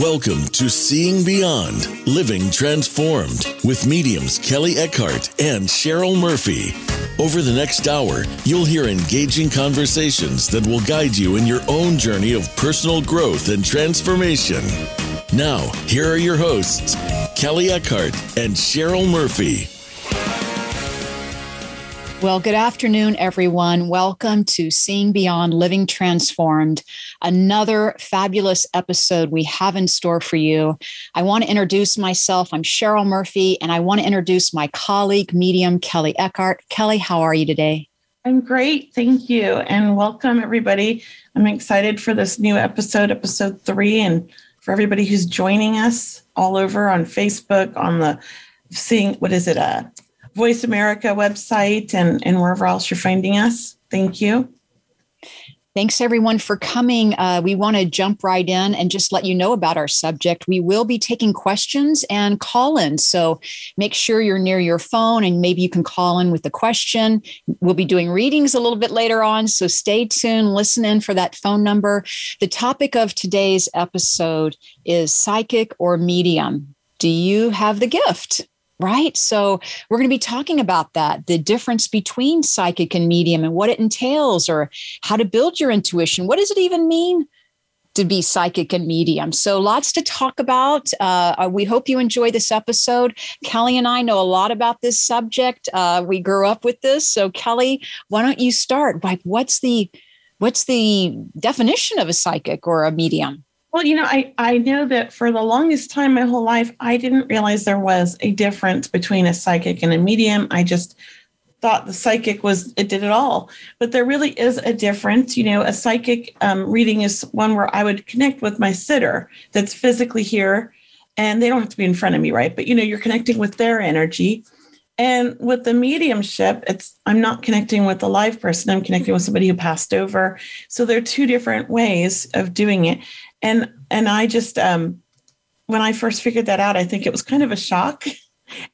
Welcome to Seeing Beyond, Living Transformed with mediums Kelly Eckhart and Cheryl Murphy. Over the next hour, you'll hear engaging conversations that will guide you in your own journey of personal growth and transformation. Now, here are your hosts, Kelly Eckhart and Cheryl Murphy. Well, good afternoon, everyone. Welcome to Seeing Beyond Living Transformed, another fabulous episode we have in store for you. I want to introduce myself. I'm Cheryl Murphy, and I want to introduce my colleague, medium Kelly Eckhart. Kelly, how are you today? I'm great. Thank you. And welcome, everybody. I'm excited for this new episode, episode three, and for everybody who's joining us all over on Facebook, on the seeing, what is it, uh, Voice America website and, and wherever else you're finding us. Thank you. Thanks everyone for coming. Uh, we want to jump right in and just let you know about our subject. We will be taking questions and call in. So make sure you're near your phone and maybe you can call in with the question. We'll be doing readings a little bit later on. So stay tuned, listen in for that phone number. The topic of today's episode is psychic or medium. Do you have the gift? Right? So we're going to be talking about that the difference between psychic and medium and what it entails, or how to build your intuition. What does it even mean? To be psychic and medium. So, lots to talk about. Uh, we hope you enjoy this episode. Kelly and I know a lot about this subject. Uh, we grew up with this. So, Kelly, why don't you start? Like, what's the what's the definition of a psychic or a medium? Well, you know, I, I know that for the longest time, my whole life, I didn't realize there was a difference between a psychic and a medium. I just thought the psychic was, it did it all. But there really is a difference. You know, a psychic um, reading is one where I would connect with my sitter that's physically here, and they don't have to be in front of me, right? But, you know, you're connecting with their energy. And with the mediumship, it's I'm not connecting with a live person, I'm connecting with somebody who passed over. So there are two different ways of doing it and and i just um when i first figured that out i think it was kind of a shock.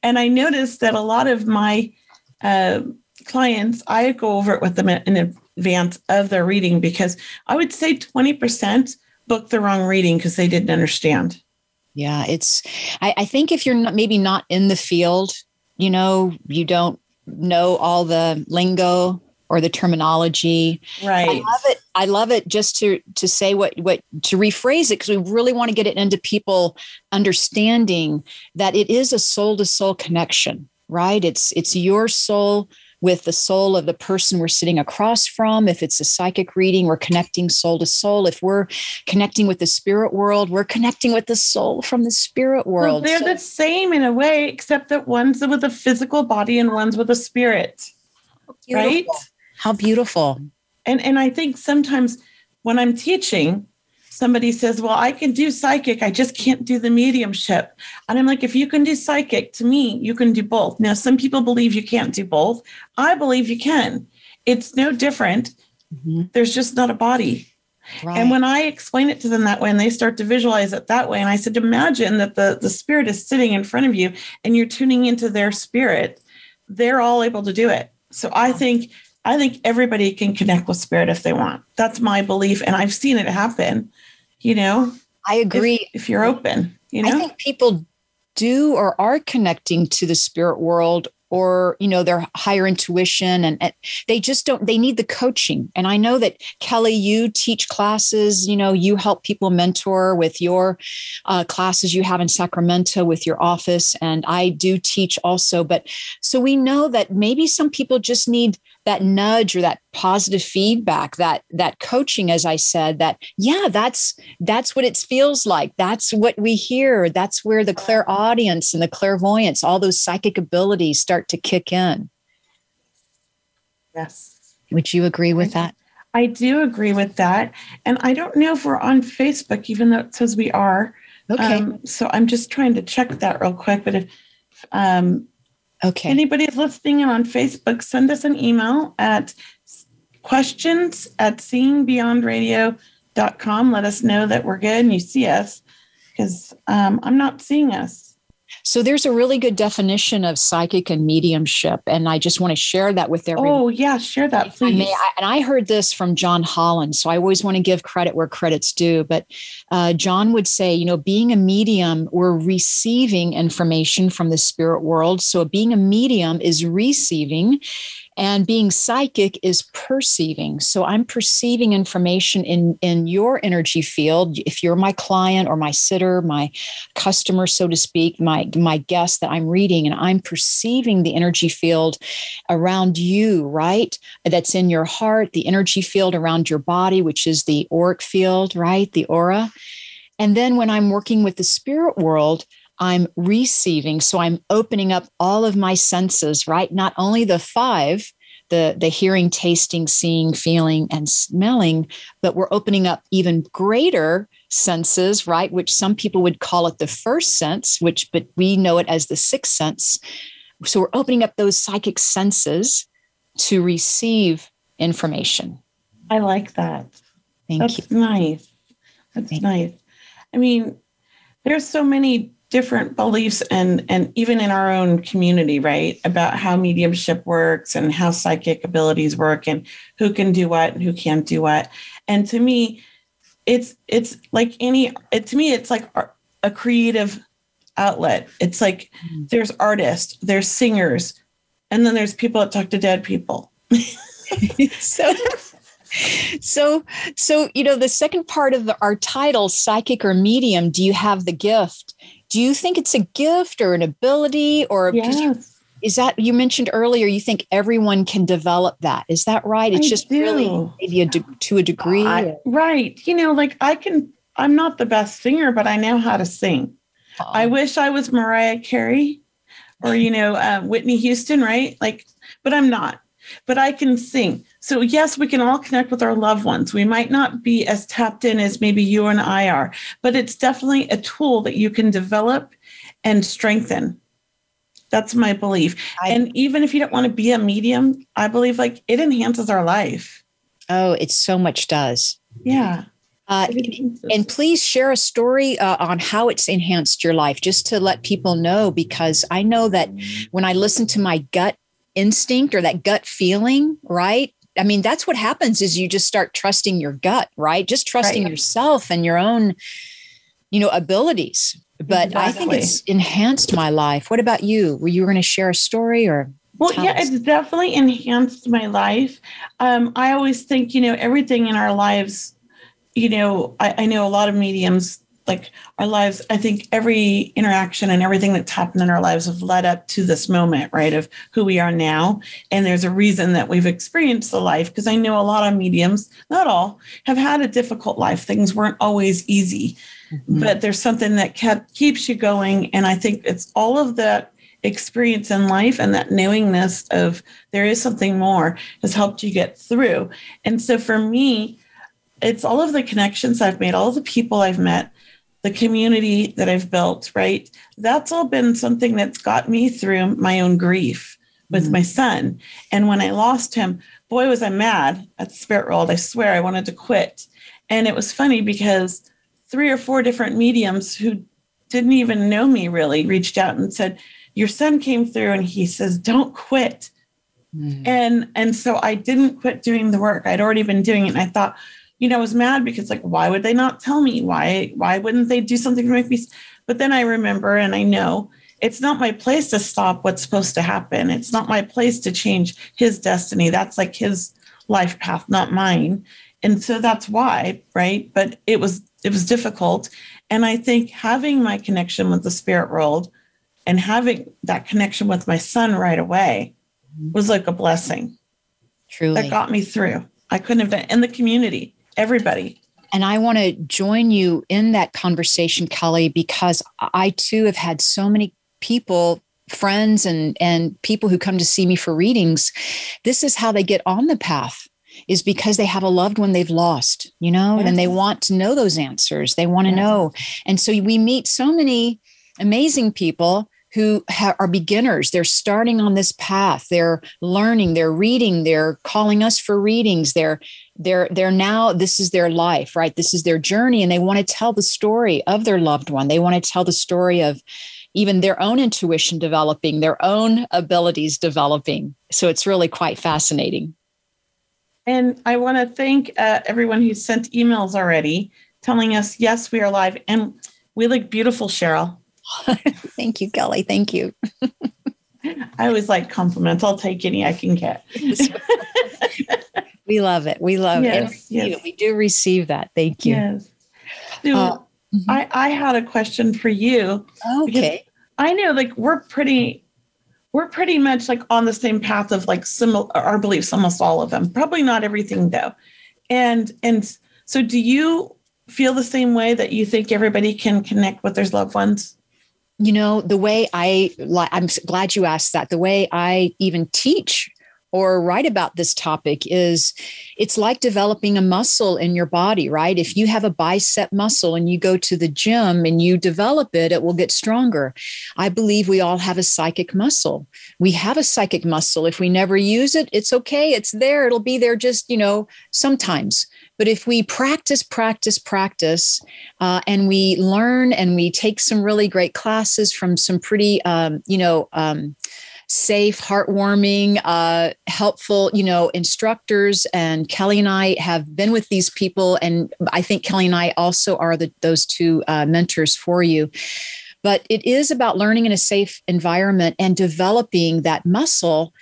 And i noticed that a lot of my uh, clients i go over it with them in advance of their reading because i would say 20% booked the wrong reading because they didn't understand. Yeah it's I, I think if you're not, maybe not in the field you know you don't know all the lingo or the terminology. Right. I love it. I love it just to to say what what to rephrase it because we really want to get it into people understanding that it is a soul to soul connection, right? It's it's your soul with the soul of the person we're sitting across from. If it's a psychic reading, we're connecting soul to soul. If we're connecting with the spirit world, we're connecting with the soul from the spirit world. Well, they're so, the same in a way, except that one's with a physical body and one's with a spirit. Beautiful. Right? How beautiful. And and I think sometimes when I'm teaching, somebody says, Well, I can do psychic, I just can't do the mediumship. And I'm like, if you can do psychic, to me, you can do both. Now, some people believe you can't do both. I believe you can. It's no different. Mm-hmm. There's just not a body. Right. And when I explain it to them that way and they start to visualize it that way, and I said, imagine that the, the spirit is sitting in front of you and you're tuning into their spirit, they're all able to do it. So I think I think everybody can connect with spirit if they want. That's my belief. And I've seen it happen, you know. I agree. If, if you're open, you know. I think people do or are connecting to the spirit world or you know their higher intuition and, and, they just don't they need the coaching. And i know that kelly you teach classes you know you help people mentor with your uh, classes you have in sacramento with your office and i do teach also but so we know that maybe some people just need that nudge or that positive feedback that that coaching as i said that yeah that's that's what it feels like. That's what we hear. That's where the clairaudience and the clairvoyance all those psychic abilities start start to kick in. Yes. Would you agree with that? I do agree with that. And I don't know if we're on Facebook, even though it says we are. Okay. Um, so I'm just trying to check that real quick. But if um, okay, anybody's listening in on Facebook, send us an email at questions at seeingbeyondradio.com. Let us know that we're good and you see us because um, I'm not seeing us. So there's a really good definition of psychic and mediumship, and I just want to share that with everyone. Oh yeah, share that please. I may, I, and I heard this from John Holland, so I always want to give credit where credit's due. But uh, John would say, you know, being a medium, we're receiving information from the spirit world. So being a medium is receiving, and being psychic is perceiving. So i'm perceiving information in in your energy field. If you're my client or my sitter my customer so to speak my my guest that i'm reading and i'm perceiving the energy field around you right? That's in your heart the energy field around your body which is the auric field right? The aura. And then when i'm working with the spirit world I'm receiving. So I'm opening up all of my senses, right? Not only the five, the, the hearing, tasting, seeing, feeling, and smelling, but we're opening up even greater senses, right? Which some people would call it the first sense, which, but we know it as the sixth sense. So we're opening up those psychic senses to receive information. I like that. Thank That's you. nice. That's Thank nice. I mean, there's so many different beliefs and and even in our own community right? About how mediumship works and how psychic abilities work and who can do what and who can't do what. And to me it's it's like any it, to me it's like a creative outlet. It's like mm. there's artists there's singers and then there's people that talk to dead people. So so so you know the second part of the, our title psychic or medium do you have the gift do you think it's a gift or an ability or yes. is that you mentioned earlier you think everyone can develop that. Is that right? It's I just do. really maybe a de- to a degree. I, right. You know like i can i'm not the best singer but i know how to sing. Oh. i wish i was mariah carey or you know uh, whitney houston right? Like but i'm not. But i can sing so, yes, we can all connect with our loved ones. We might not be as tapped in as maybe you and I are, but it's definitely a tool that you can develop and strengthen. That's my belief. I, and even if you don't want to be a medium, I believe like it enhances our life. Oh, it so much does. Yeah. Uh, and please share a story uh, on how it's enhanced your life, just to let people know, because I know that when I listen to my gut instinct or that gut feeling, right? I mean, that's what happens is you just start trusting your gut, right? Just trusting right. yourself and your own, you know, abilities. But exactly. I think it's enhanced my life. What about you? Were you going to share a story or? Well, yeah, us? it's definitely enhanced my life. Um, I always think, you know, everything in our lives, you know, I, I know a lot of mediums like our lives i think every interaction and everything that's happened in our lives have led up to this moment right of who we are now. And there's a reason that we've experienced the life because i know a lot of mediums not all have had a difficult life. Things weren't always easy. Mm-hmm. but there's something that kept keeps you going and i think it's all of that experience in life and that knowingness of there is something more has helped you get through. And so for me it's all of the connections I've made, all of the people I've met, the community that I've built, right? That's all been something that's got me through my own grief with mm-hmm. my son. And when I lost him, boy, was I mad at the spirit world. I swear I wanted to quit. And it was funny because three or four different mediums who didn't even know me really reached out and said, Your son came through and he says, Don't quit. Mm-hmm. And and so I didn't quit doing the work. I'd already been doing it. And I thought, you know, I was mad because like, why would they not tell me? Why, why wouldn't they do something to make me? But then I remember and I know it's not my place to stop what's supposed to happen. It's not my place to change his destiny. That's like his life path, not mine. And so that's why, right? But it was it was difficult. And I think having my connection with the spirit world and having that connection with my son right away mm-hmm. was like a blessing. Truly. That got me through. I couldn't have done in the community everybody. And I want to join you in that conversation, Kelly, because I too have had so many people friends and and people who come to see me for readings this is how they get on the path is because they have a loved one they've lost you know yes. and they want to know those answers they want to yes. know and so we meet so many amazing people who ha- are beginners. They're starting on this path. They're learning. They're reading. They're calling us for readings. They're they're they're now this is their life, right? This is their journey, and they want to tell the story of their loved one. They want to tell the story of even their own intuition developing, their own abilities developing. So it's really quite fascinating. And I want to thank uh, everyone who sent emails already telling us, yes, we are live. And we look beautiful, Cheryl. thank you, Kelly. Thank you. I always like compliments. I'll take any I can get. we love it. We love yes, it. Yes. We do receive that. Thank you. Yes. So uh, mm-hmm. I, I had a question for you. Okay. I know like we're pretty we're pretty much like on the same path of like similar our beliefs, almost all of them. Probably not everything though. And and so do you feel the same way that you think everybody can connect with their loved ones? You know, the way I I'm glad you asked that. The way I even teach or write about this topic is it's like developing a muscle in your body, right? If you have a bicep muscle and you go to the gym and you develop it, it will get stronger. I believe we all have a psychic muscle. We have a psychic muscle. If we never use it, it's okay. It's there. It'll be there just, you know, sometimes. But if we practice, practice, practice, uh, and we learn and we take some really great classes from some pretty, um, you know, um, safe, heartwarming, uh, helpful, you know, instructors. And Kelly and I have been with these people, and I think Kelly and I also are the, those two uh, mentors for you. But it is about learning in a safe environment and developing that muscle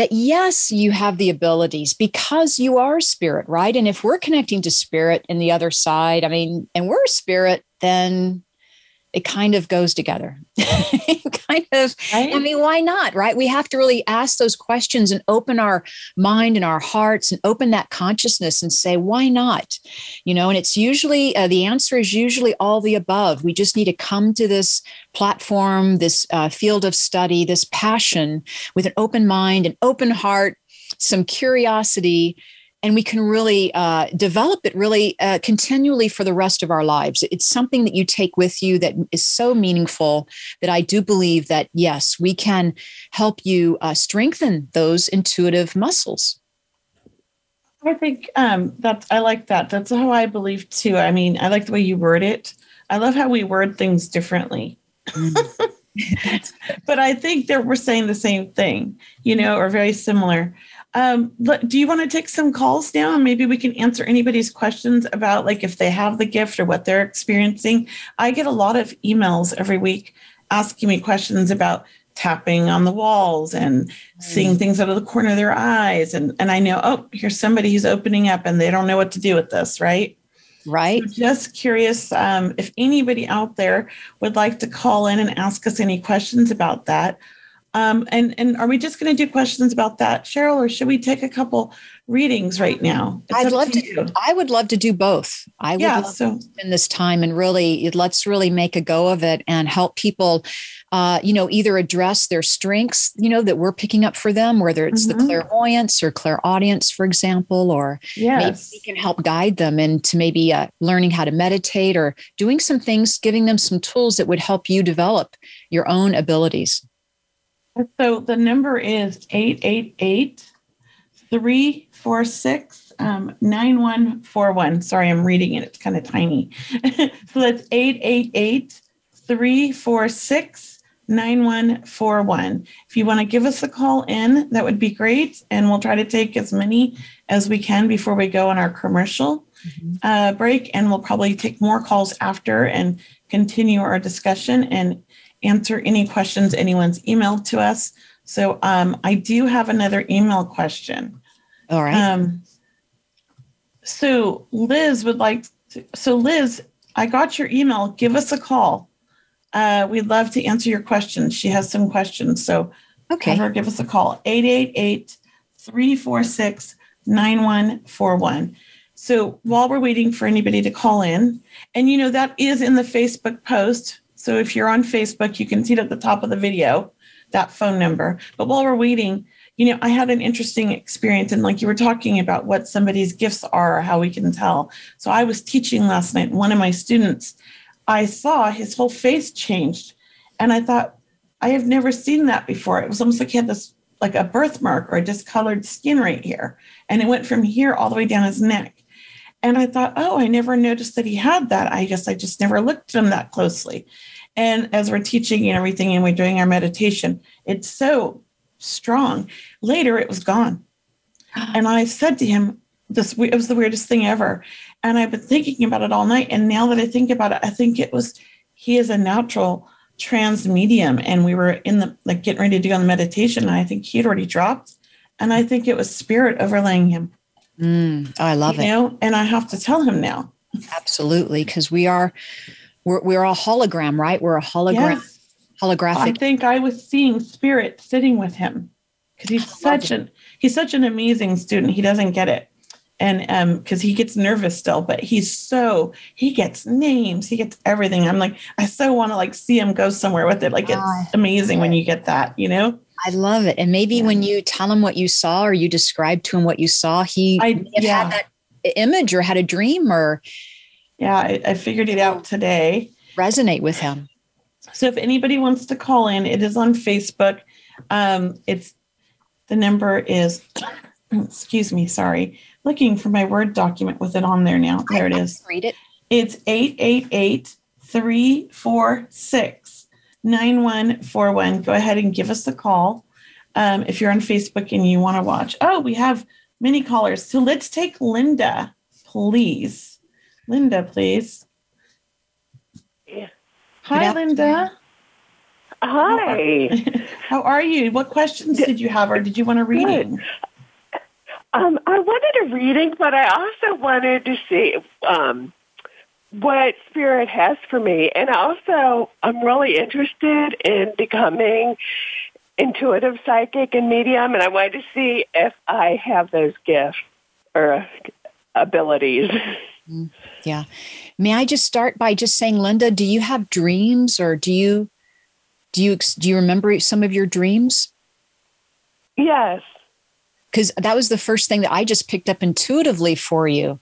that yes, you have the abilities because you are spirit, right? And if we're connecting to spirit in the other side, I mean, and we're spirit, then it kind of goes together. kind of, right. I mean, why not? Right. We have to really ask those questions and open our mind and our hearts and open that consciousness and say, why not? You know, and it's usually uh, the answer is usually all the above. We just need to come to this platform, this uh, field of study, this passion with an open mind, an open heart, some curiosity and we can really uh, develop it really uh, continually for the rest of our lives. It's something that you take with you that is so meaningful that i do believe that yes we can help you uh, strengthen those intuitive muscles. I think um, that's i like that. That's how i believe too. I mean i like the way you word it. I love how we word things differently. Mm. but i think that we're saying the same thing you know or very similar um, do you want to take some calls now and maybe we can answer anybody's questions about like if they have the gift or what they're experiencing? I get a lot of emails every week asking me questions about tapping on the walls and seeing things out of the corner of their eyes and and I know oh here's somebody who's opening up and they don't know what to do with this, right? Right. So just curious um, if anybody out there would like to call in and ask us any questions about that. Um, and and are we just going to do questions about that, Cheryl, or should we take a couple readings right now? It's I'd love to. to I would love to do both. I would yeah, love so, to spend this time and really let's really make a go of it and help people. Uh, you know, either address their strengths, you know, that we're picking up for them, whether it's mm-hmm. the clairvoyance or clairaudience, for example, or yes. maybe we can help guide them into maybe uh, learning how to meditate or doing some things, giving them some tools that would help you develop your own abilities. So the number is 888 346 um, 9141. Sorry, I'm reading it. It's kind of tiny. so that's 888 346 9141. If you want to give us a call in, that would be great. And we'll try to take as many as we can before we go on our commercial mm-hmm. uh, break. And we'll probably take more calls after and continue our discussion. And answer any questions anyone's emailed to us. So um, I do have another email question. All right. Um, so Liz would like to, so Liz, I got your email. Give us a call. Uh, we'd love to answer your questions. She has some questions. So okay. have her give us a call 888 346 9141. So while we're waiting for anybody to call in, and you know, that is in the Facebook post. So if you're on Facebook, you can see it at the top of the video, that phone number. But while we're waiting, you know, I had an interesting experience. And like you were talking about what somebody's gifts are, how we can tell. So I was teaching last night, one of my students, I saw his whole face changed. And I thought, I have never seen that before. It was almost like he had this like a birthmark or a discolored skin right here. And it went from here all the way down his neck. And I thought, oh, I never noticed that he had that. I guess I just never looked at him that closely. And as we're teaching and everything, and we're doing our meditation, it's so strong. Later, it was gone. And I said to him, this it was the weirdest thing ever. And I've been thinking about it all night. And now that I think about it, I think it was he is a natural trance medium. And we were in the like getting ready to do on the meditation. And I think he had already dropped. And I think it was spirit overlaying him. Mm, I love you it. Know? And I have to tell him now. Absolutely. Because we are we're we're a hologram, right? We're a hologram yes. holographic. I think I was seeing spirit sitting with him because he's such an he's such an amazing student. He doesn't get it and um because he gets nervous still but he's so he gets names he gets everything i'm like i so want to like see him go somewhere with it like it's oh, amazing when you get that you know i love it and maybe yeah. when you tell him what you saw or you describe to him what you saw he I, yeah. had that image or had a dream or yeah I, I figured it out today resonate with him so if anybody wants to call in it is on facebook um it's the number is excuse me sorry looking for my Word document with it on there now. There it is. Read it. It's 888 346 9141. Go ahead and give us a call um, if you're on Facebook and you want to watch. Oh, we have many callers. So let's take Linda, please. Linda, please. Yeah. Hi, Linda. Hi. How are you? What questions did you have, or did you want a reading? Good. Um, I wanted a reading, but I also wanted to see um, what spirit has for me, and also I'm really interested in becoming intuitive psychic and medium, and I wanted to see if I have those gifts or abilities. Yeah. May I just start by just saying, Linda, do you have dreams, or do you do you do you remember some of your dreams? Yes because that was the first thing that I just picked up intuitively for you.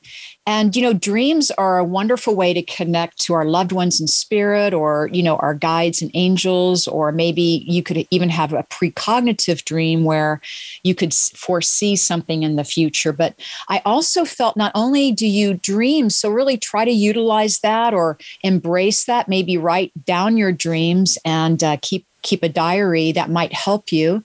And, you know, dreams are a wonderful way to connect to our loved ones in spirit or, you know, our guides and angels, or maybe you could even have a precognitive dream where you could foresee something in the future. But I also felt not only do you dream, so really try to utilize that or embrace that, maybe write down your dreams and uh, keep keep a diary that might help you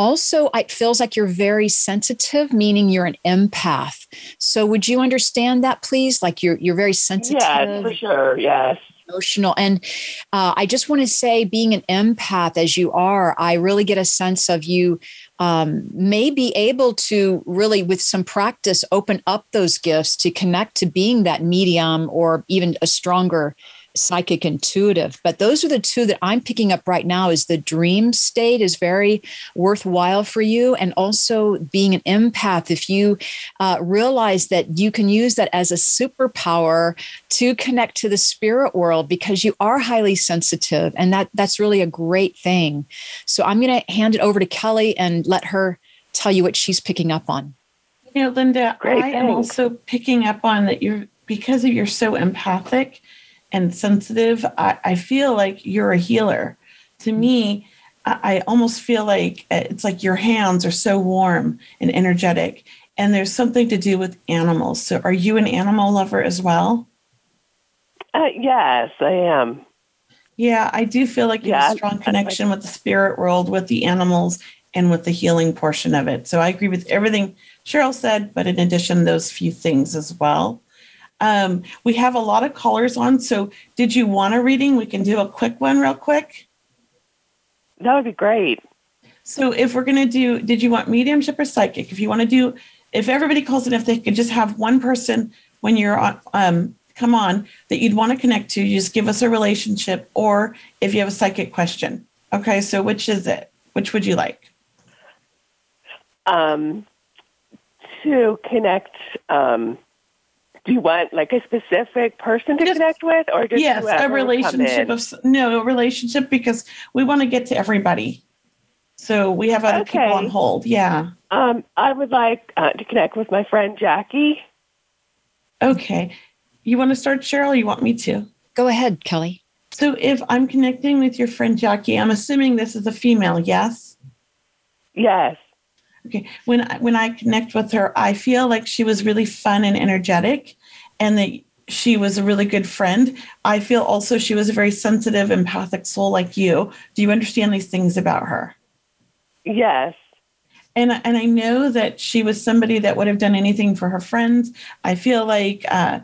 also it feels like you're very sensitive meaning you're an empath. So would you understand that please? Like you're you're very sensitive yes for sure yes. emotional. And uh, i just want to say being an empath as you are i really get a sense of you um, may be able to really with some practice open up those gifts to connect to being that medium or even a stronger psychic intuitive but those are the two that i'm picking up right now is the dream state is very worthwhile for you. And also being an empath if you uh, realize that you can use that as a superpower to connect to the spirit world because you are highly sensitive and that that's really a great thing. So i'm going to hand it over to kelly and let her tell you what she's picking up on. You know linda Great, i thanks. am also picking up on that you're because of you're so empathic and sensitive, I, I feel like you're a healer. To me, I, I almost feel like uh, it's like your hands are so warm and energetic. And there's something to do with animals. So, are you an animal lover as well? Uh, yes, I am. Yeah, I do feel like you yeah, have a strong connection with the spirit world, with the animals, and with the healing portion of it. So I agree with everything Cheryl said, but in addition, those few things as well. Um, we have a lot of callers on. So, did you want a reading? We can do a quick one, real quick. That would be great. So, if we're going to do, did you want mediumship or psychic? If you want to do, if everybody calls in, if they could just have one person when you're on, um, come on, that you'd want to connect to, you just give us a relationship, or if you have a psychic question. Okay, so which is it? Which would you like? Um, to connect um, do you want like a specific person to just, connect with or just yes a relationship of no a relationship because we want to get to everybody. So we have other okay. people on hold yeah. Um, i would like uh, to connect with my friend jackie. Okay. You want to start cheryl you want me to? Go ahead kelly. So if i'm connecting with your friend jackie i'm assuming this is a female yes? Yes Okay. When I, when I connect with her, I feel like she was really fun and energetic, and that she was a really good friend. I feel also she was a very sensitive, empathic soul like you. Do you understand these things about her? Yes. And, and I know that she was somebody that would have done anything for her friends. I feel like uh,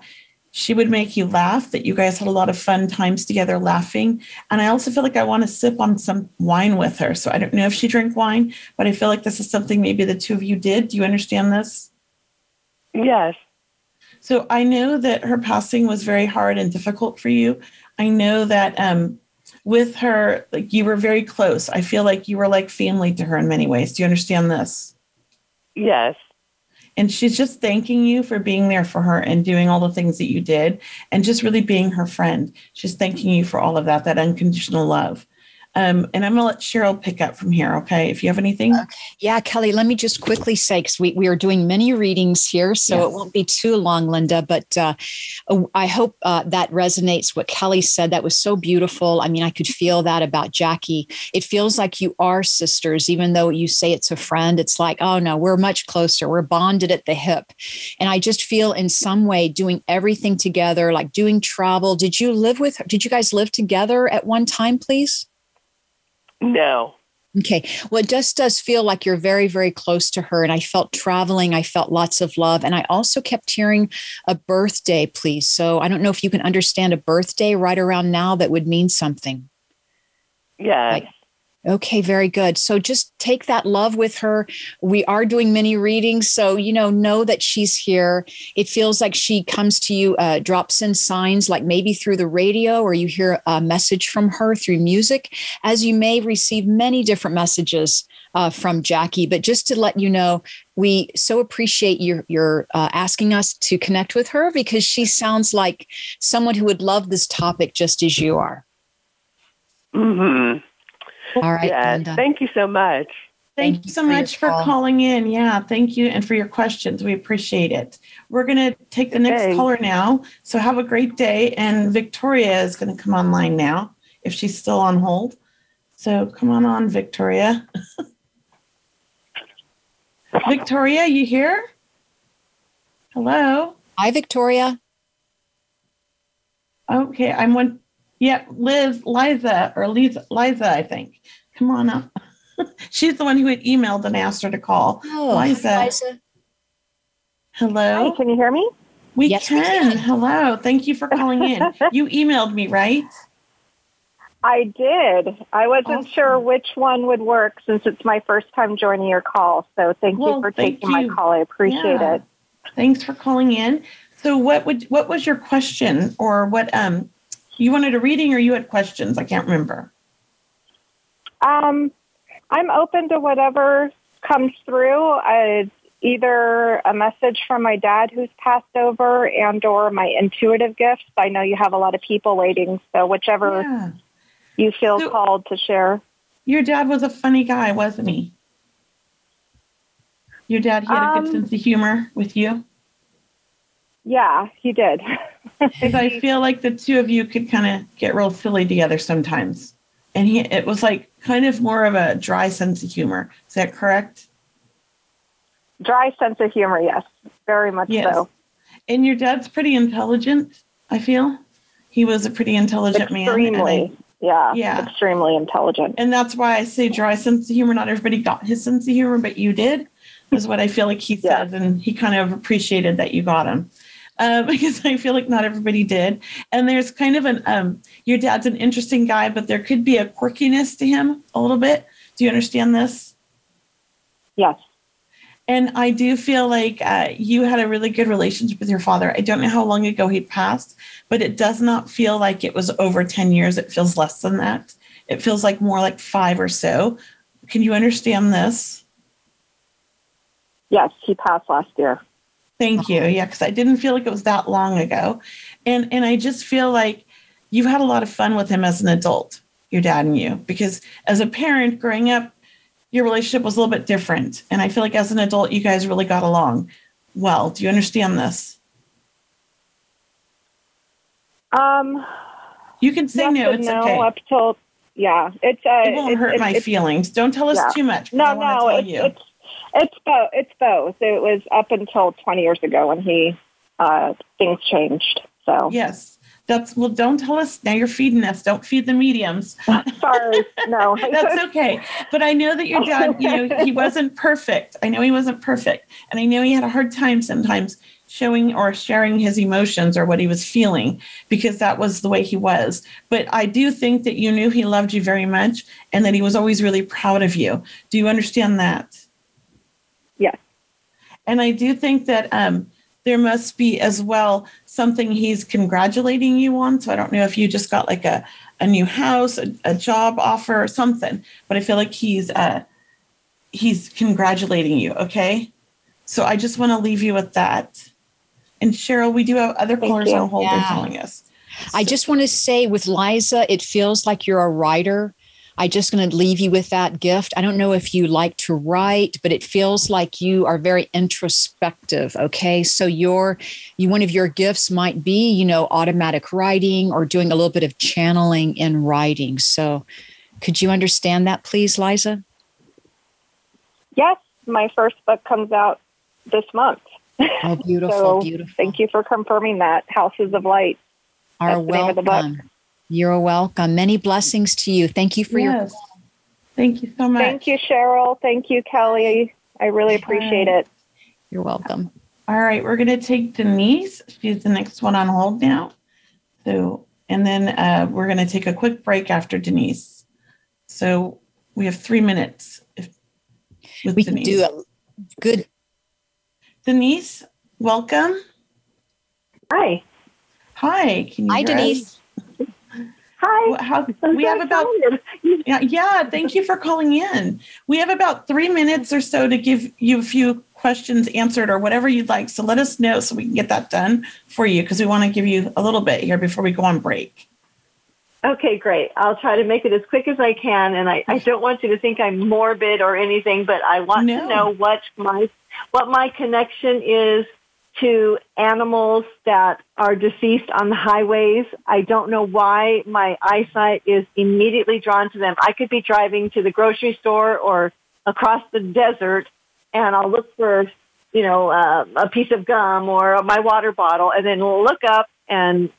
she would make you laugh, that you guys had a lot of fun times together laughing. And I also feel like I want to sip on some wine with her. So I don't know if she drank wine, but I feel like this is something maybe the two of you did. Do you understand this? Yes. So I know that her passing was very hard and difficult for you. I know that um, with her, like you were very close. I feel like you were like family to her in many ways. Do you understand this? Yes. And she's just thanking you for being there for her and doing all the things that you did and just really being her friend. She's thanking you for all of that, that unconditional love. Um, and I'm going to let Cheryl pick up from here. Okay. If you have anything. Okay. Yeah, Kelly, let me just quickly say, because we, we are doing many readings here, so yes. it won't be too long, Linda, but uh, oh, I hope uh, that resonates what Kelly said. That was so beautiful. I mean, I could feel that about Jackie. It feels like you are sisters, even though you say it's a friend. It's like, oh no, we're much closer. We're bonded at the hip. And I just feel in some way doing everything together, like doing travel. Did you live with, did you guys live together at one time, please? No. Okay. Well, it just does feel like you're very, very close to her. And I felt traveling. I felt lots of love. And I also kept hearing a birthday, please. So I don't know if you can understand a birthday right around now that would mean something. Yeah. Like, Okay, very good. So just take that love with her. We are doing mini readings. So, you know, know that she's here. It feels like she comes to you, uh, drops in signs, like maybe through the radio or you hear a message from her through music, as you may receive many different messages uh, from Jackie. But just to let you know, we so appreciate your, your uh, asking us to connect with her because she sounds like someone who would love this topic just as you are. Hmm. All right. Yes. Thank you so much. Thank, thank you so for much for calling in. Yeah, thank you. And for your questions. We appreciate it. We're going to take the next Thanks. caller now. So have a great day. And Victoria is going to come online now if she's still on hold. So come on on, Victoria. Victoria, you here? Hello. Hi, Victoria. Okay, I'm one. Yep, Liz, Liza, or Liza, Liza, I think. Come on up. She's the one who had emailed and asked her to call. Oh, Liza. Liza. Hello. Hi, can you hear me? We, yes, can. we can. Hello. Thank you for calling in. you emailed me, right? I did. I wasn't awesome. sure which one would work since it's my first time joining your call. So thank well, you for thank taking you. my call. I appreciate yeah. it. Thanks for calling in. So what would what was your question or what um you wanted a reading or you had questions? I can't remember. Um, I'm open to whatever comes through. I, either a message from my dad who's passed over and or my intuitive gifts. I know you have a lot of people waiting, so whichever yeah. you feel so, called to share. Your dad was a funny guy, wasn't he? Your dad he had um, a good sense of humor with you? Yeah, he did. Because I feel like the two of you could kind of get real silly together sometimes. And he, it was like kind of more of a dry sense of humor. Is that correct? Dry sense of humor, yes, very much yes. so. And your dad's pretty intelligent. I feel he was a pretty intelligent extremely, man. Extremely, yeah, yeah, extremely intelligent. And that's why I say dry sense of humor. Not everybody got his sense of humor, but you did. Is what I feel like he said, yeah. and he kind of appreciated that you got him uh, because I feel like not everybody did. And there's kind of an um, your dad's an interesting guy, but there could be a quirkiness to him a little bit. Do you understand this? Yes. And I do feel like uh, you had a really good relationship with your father. I don't know how long ago he passed, but it does not feel like it was over 10 years. It feels less than that. It feels like more like five or so. Can you understand this? Yes, he passed last year. Thank you. Yeah, because I didn't feel like it was that long ago. And and I just feel like you've had a lot of fun with him as an adult, your dad and you, because as a parent growing up, your relationship was a little bit different. And I feel like as an adult, you guys really got along well. Do you understand this? Um you can say no, it's no, okay. Up till yeah, it's uh, it won't it, hurt it, my it, feelings. Don't tell us yeah. too much. No, no, it's, it's it's both. It's both. It was up until 20 years ago when he uh, things changed. So Yes. That's well, don't tell us now you're feeding us. Don't feed the mediums. sorry, no. That's okay. But I know that your dad, you know, he wasn't perfect. I know he wasn't perfect. And I know he had a hard time sometimes showing or sharing his emotions or what he was feeling because that was the way he was. But I do think that you knew he loved you very much and that he was always really proud of you. Do you understand that? Yes. And I do think that um, there must be as well something he's congratulating you on. So I don't know if you just got like a, a new house, a, a job offer, or something, but I feel like he's uh, he's congratulating you. Okay. So I just want to leave you with that. And Cheryl, we do have other Thank callers you. on hold. They're Yeah. telling us. I just want to say with Liza, it feels like you're a writer. I just going to leave you with that gift. I don't know if you like to write, but it feels like you are very introspective. Okay, so your you one of your gifts might be you know automatic writing or doing a little bit of channeling in writing. So, could you understand that, please, Liza? Yes, my first book comes out this month. Oh, beautiful, So, beautiful. Thank you for confirming that. Houses of Light. Are That's the name of the book. welcome. You're welcome. Many blessings to you. Thank you for your Yes. Thank you so much. Thank you, Cheryl. Thank you, Kelly. I really appreciate it. You're welcome. All right, we're going to take Denise. She's the next one on hold now. So, and then uh, we're going to take a quick break after Denise. So we have three minutes. If, with We can do a good Denise, welcome. Hi. Hi. Can you Hi, hear Denise. us? Hi. How, we have about yeah, yeah. Thank you for calling in. We have about three minutes or so to give you a few questions answered or whatever you'd like. So let us know so we can get that done for you because we want to give you a little bit here before we go on break. Okay, great. I'll try to make it as quick as I can, and I, I don't want you to think I'm morbid or anything, but I want No. to know what my what my connection is to animals that are deceased on the highways. I don't know why my eyesight is immediately drawn to them. I could be driving to the grocery store or across the desert, and I'll look for you know uh, a piece of gum or my water bottle, and then look up and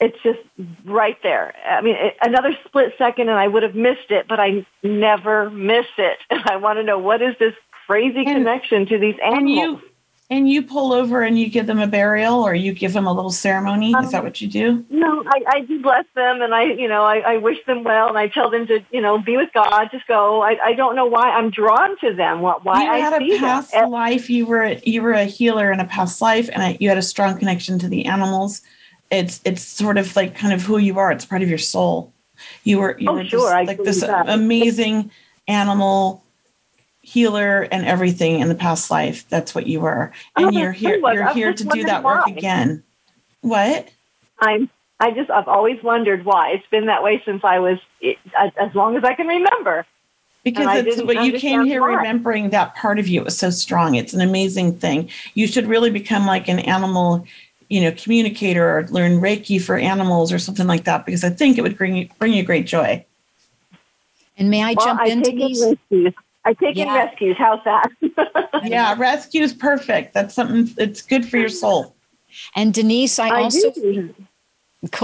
it's just right there. I mean, it, another split second and I would have missed it, but I never miss it. And I want to know what is this crazy And- connection to these animals? And you pull over and you give them a burial or you give them a little ceremony. Is that um, what you do? no, I, I do bless them and I, you know, I, I wish them well and I tell them to, you know, be with God, just go. I, I don't know why I'm drawn to them. What, why you I had see a past them. life. You were you were a healer in a past life, and I, you had a strong connection to the animals. It's it's sort of like kind of who you are. It's part of your soul. You were you Oh, were sure, just I like this that. amazing animal healer and everything in the past life. That's what you were, and Oh, you're here. You're I'm here to do that wondering work again. What? I'm, I just, I've always wondered why. It's been that way since I was, it, as, as long as I can remember. Because I it's what you came here why. remembering that part of you. It was so strong. It's an amazing thing. You should really become like an animal, you know, communicator or learn Reiki for animals or something like that. Because I think it would bring you bring you great joy. and may I well, jump I in, take in Denise? rescues. I take in rescues. How's that? Yeah, rescues perfect. That's something. It's good for your soul. And Denise, I, I also do.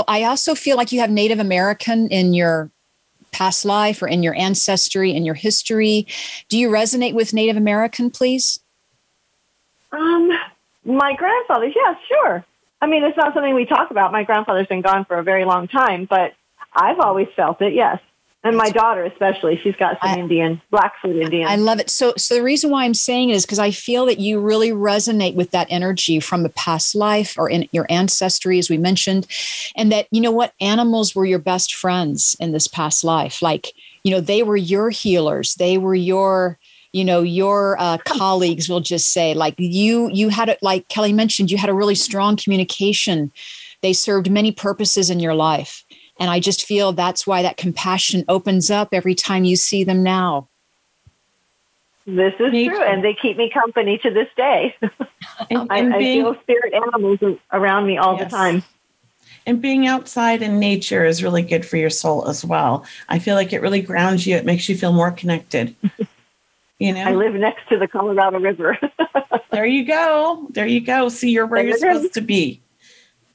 I also feel like you have Native American in your past life or in your ancestry in your history. Do you resonate with Native American, please? Um, my grandfather's, yeah, sure. I mean, it's not something we talk about. My grandfather's been gone for a very long time, but I've always felt it, yes. And my daughter, especially, she's got some I- Indian, Blackfoot Indian. I love it. So, so the reason why I'm saying it is because I feel that you really resonate with that energy from a past life or in your ancestry, as we mentioned, and that you know what animals were your best friends in this past life. Like you know, they were your healers. They were your you know your uh, colleagues. We'll just say like you you had it like Kelly mentioned. You had a really strong communication. They served many purposes in your life. And I just feel that's why that compassion opens up every time you see them now. this is Me true, too. and they keep me company to this day. And, I, and I being feel spirit animals around me all Yes. the time. and being outside in nature is really good for your soul as well. I feel like it really grounds you. It makes you feel more connected. You know. I live next to the Colorado River. There you go. There you go. See, you're where There you're it is. supposed to be.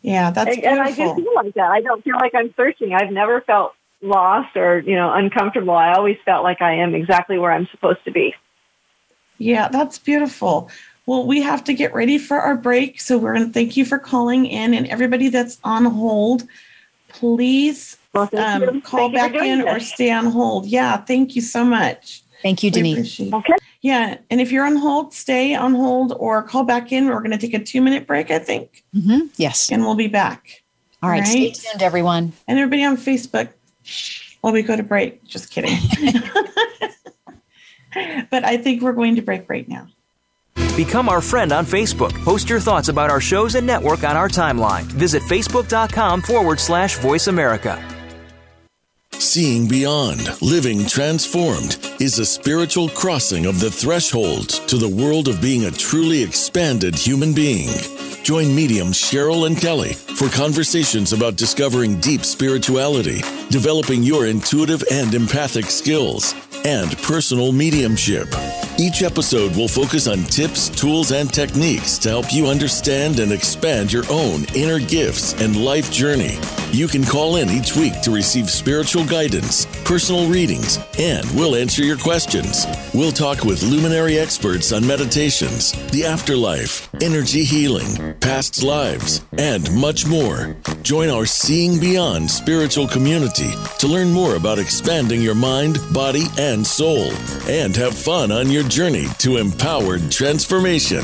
Yeah, that's and, and I do feel like that. I don't feel like I'm searching. I've never felt lost or you know uncomfortable. I always felt like I am exactly where I'm supposed to be. Yeah, that's beautiful. Well, we have to get ready for our break, so we're going to thank you for calling in, and everybody that's on hold, please well, um, call back in this. or stay on hold. Yeah, thank you so much. Thank you, Denise. Okay. Yeah, and if you're on hold, stay on hold or call back in. We're going to take a two minute break, I think. Mm-hmm. Yes, and we'll be back. All right, All right, stay tuned, everyone, and everybody on Facebook. While we go to break, just kidding. but I think we're going to break right now. Become our friend on Facebook. Post your thoughts about our shows and network on our timeline. Visit facebook.com forward slash voice America. Seeing Beyond, Living Transformed is a spiritual crossing of the threshold to the world of being a truly expanded human being. Join mediums Cheryl and Kelly for conversations about discovering deep spirituality, developing your intuitive and empathic skills and personal mediumship. Each episode will focus on tips, tools, and techniques to help you understand and expand your own inner gifts and life journey. You can call in each week to receive spiritual guidance, personal readings, and we'll answer your questions. We'll talk with luminary experts on meditations, the afterlife, energy healing, past lives, and much more. Join our Seeing Beyond spiritual community to learn more about expanding your mind, body, and soul, and have fun on your journey to empowered transformation.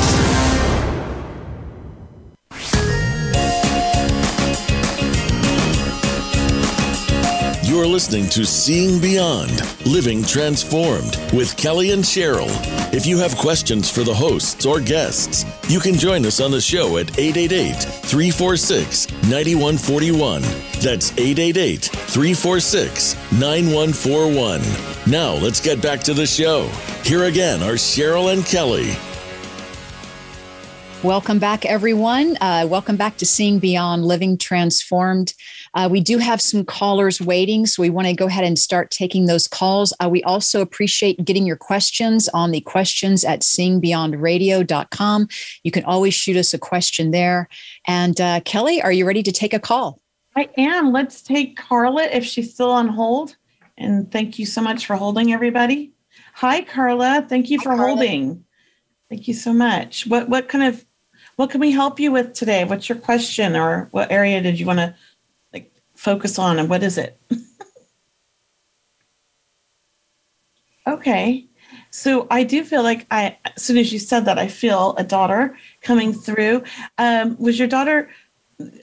You're listening to Seeing Beyond, Living Transformed with Kelly and Cheryl. If you have questions for the hosts or guests, you can join us on the show at 888 346 9141. That's 888 346 9141. Now let's get back to the show. Here again are Cheryl and Kelly. Welcome back, everyone. Uh, welcome back to Seeing Beyond Living Transformed. Uh, we do have some callers waiting, so we want to go ahead and start taking those calls. Uh, we also appreciate getting your questions on the questions at seeingbeyondradio.com. You can always shoot us a question there. And uh, Kelly, are you ready to take a call? I am. Let's take Carla if she's still on hold. And thank you so much for holding, everybody. Hi, Carla. Thank you for holding. Thank you so much. What what kind of what can we help you with today? What's your question or what area did you want to like focus on and what is it? okay. So I do feel like I as soon as you said that I feel a daughter coming through. Um, was your daughter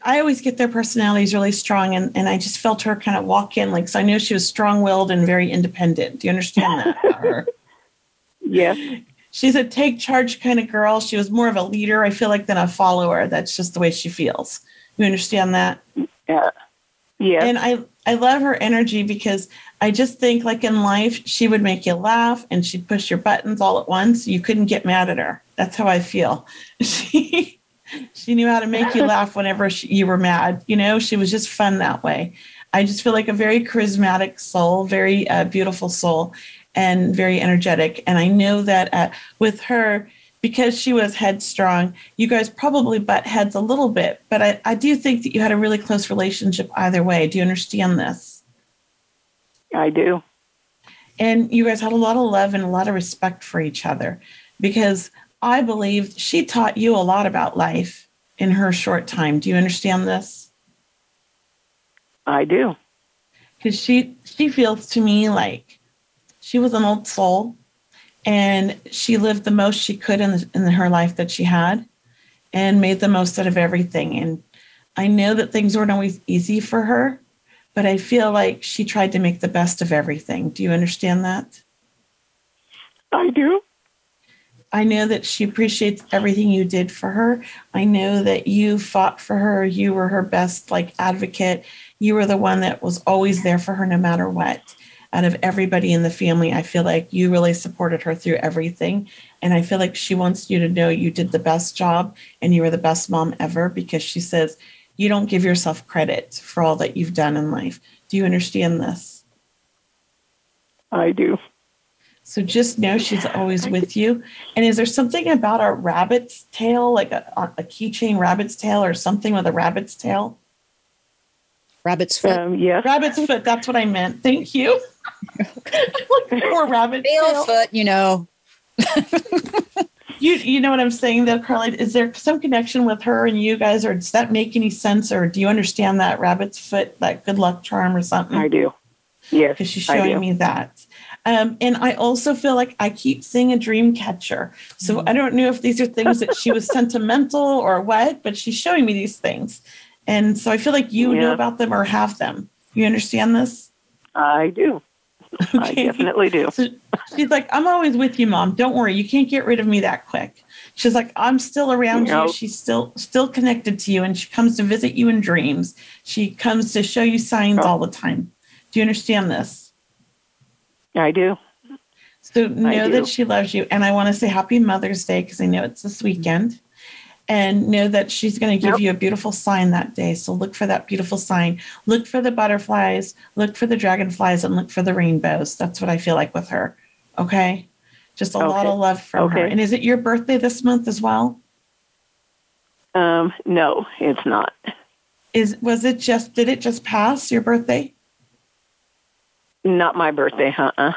I always get their personalities really strong and, and I just felt her kind of walk in like so I knew she was strong willed and very independent. Do you understand that? yes she's a take charge kind of girl. She was more of a leader, I feel like, than a follower. That's just the way she feels. You understand that? Yeah. Yeah. And I, I love her energy because I just think like in life, she would make you laugh and she'd push your buttons all at once. You couldn't get mad at her. That's how I feel. She, she knew how to make you laugh whenever she, you were mad. You know, she was just fun that way. I just feel like a very charismatic soul, very uh, beautiful soul and very energetic. And I know that uh, with her, because she was headstrong, you guys probably butt heads a little bit, but I, I do think that you had a really close relationship either way. Do you understand this? I do. And you guys had a lot of love and a lot of respect for each other because I believe she taught you a lot about life in her short time. Do you understand this? I do. Because she she feels to me like she was an old soul and she lived the most she could in, the, in her life that she had and made the most out of everything. And I know that things weren't always easy for her, but I feel like she tried to make the best of everything. Do you understand that? I do. I know that she appreciates everything you did for her. I know that you fought for her. You were her best like advocate. You were the one that was always there for her no matter what. Out of everybody in the family, I feel like you really supported her through everything. And I feel like she wants you to know you did the best job and you were the best mom ever because she says you don't give yourself credit for all that you've done in life. Do you understand this? I do. So just know she's always with you. And is there something about a rabbit's tail, like a, a keychain rabbit's tail or something with a rabbit's tail? Rabbit's foot. Um, yes. Rabbit's foot. That's what I meant. Thank you. Poor rabbit Tail tail. foot, you know. You you know what I'm saying though, Carly? Is there some connection with her and you guys, or does that make any sense? Or do you understand that rabbit's foot, that good luck charm or something? I do. Yes. Because she's showing me that. Um, and I also feel like I keep seeing a dream catcher. So Mm-hmm. I don't know if these are things that she was sentimental or what, but she's showing me these things. And so I feel like you know about them or have them. You understand this? I do. I Okay. definitely do. So she's like, I'm always with you, mom. Don't worry. You can't get rid of me that quick. She's like, I'm still around you. She's still still connected to you. And she comes to visit you in dreams. She comes to show you signs Oh. all the time. Do you understand this? I do. So know do. that she loves you. And I want to say happy Mother's Day because I know it's this weekend. And know that she's going to give Yep. you a beautiful sign that day. So look for that beautiful sign. Look for the butterflies, look for the dragonflies, and look for the rainbows. That's what I feel like with her. Okay. Just a lot of love from her. Okay. And is it your birthday this month as well? Um, no, it's not. Is was it just did it just pass your birthday? Not my birthday, uh-uh.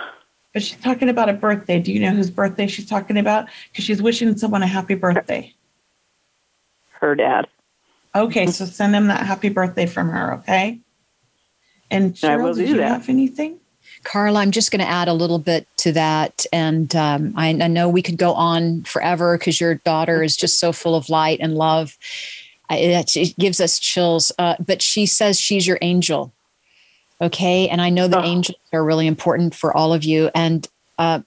But she's talking about a birthday. Do you know whose birthday she's talking about? Because she's wishing someone a happy birthday. Her dad. Okay, so send him that happy birthday from her, okay? And I Cheryl, will did do you that. have anything? Carla, I'm just going to add a little bit to that. And um, I, I know we could go on forever because your daughter is just so full of light and love. It, it gives us chills. Uh, but she says she's your angel. Okay. And I know that Oh. angels are really important for all of you. And uh,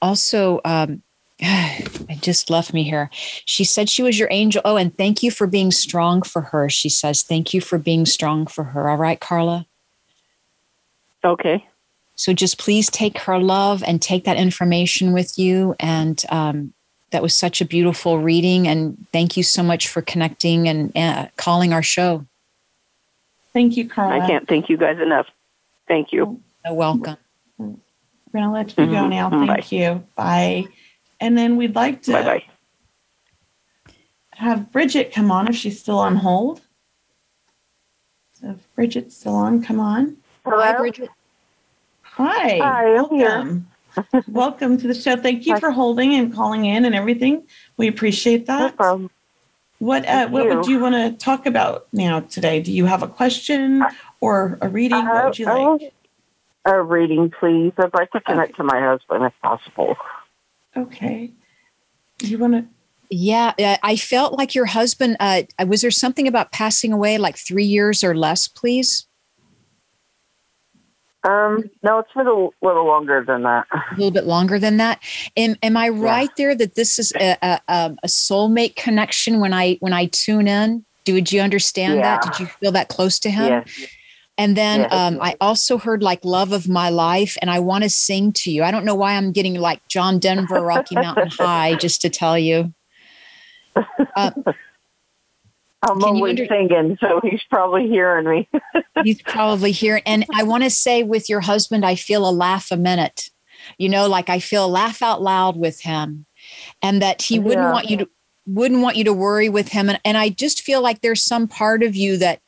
also, um, it just left me here. She said she was your angel. Oh, and thank you for being strong for her. She says, thank you for being strong for her. All right, Carla? Okay. So just please take her love and take that information with you. And um, that was such a beautiful reading. And thank you so much for connecting and uh, calling our show. Thank you, Carla. I can't thank you guys enough. Thank you. You're welcome. We're gonna let you go Mhm. now. Bye. Thank you. Bye. And then we'd like to Bye bye. have Bridget come on if she's still on hold. So if Bridget's still on, come on. Hi, Bridget. Hi. Hi, I'm here. Welcome. Welcome to the show. Thank you for holding and calling in and everything. We appreciate No that. problem. What uh, Thank what would you. you want to talk about now today? Do you have a question or a reading? What would you I- I like? would- A reading, please. I'd like to connect to my husband if possible. Okay. You want to? Yeah, uh, I felt like your husband. Uh, was there something about passing away, like three years or less, please? Um, no, it's been a little longer than that. A little bit longer than that. Am, am I right there that this is a, a, a a soulmate connection when I when I tune in? Do would you understand that? Did you feel that close to him? Yes. And then Yes. um, I also heard like "Love of My Life," and I want to sing to you. I don't know why I'm getting like John Denver, Rocky Mountain High, just to tell you. Uh, I'm only under- singing, so he's probably hearing me. he's probably here. And I want to say with your husband, I feel a laugh a minute. You know, like I feel a laugh out loud with him, and that he wouldn't Yeah. want you to wouldn't want you to worry with him. And, and I just feel like there's some part of you that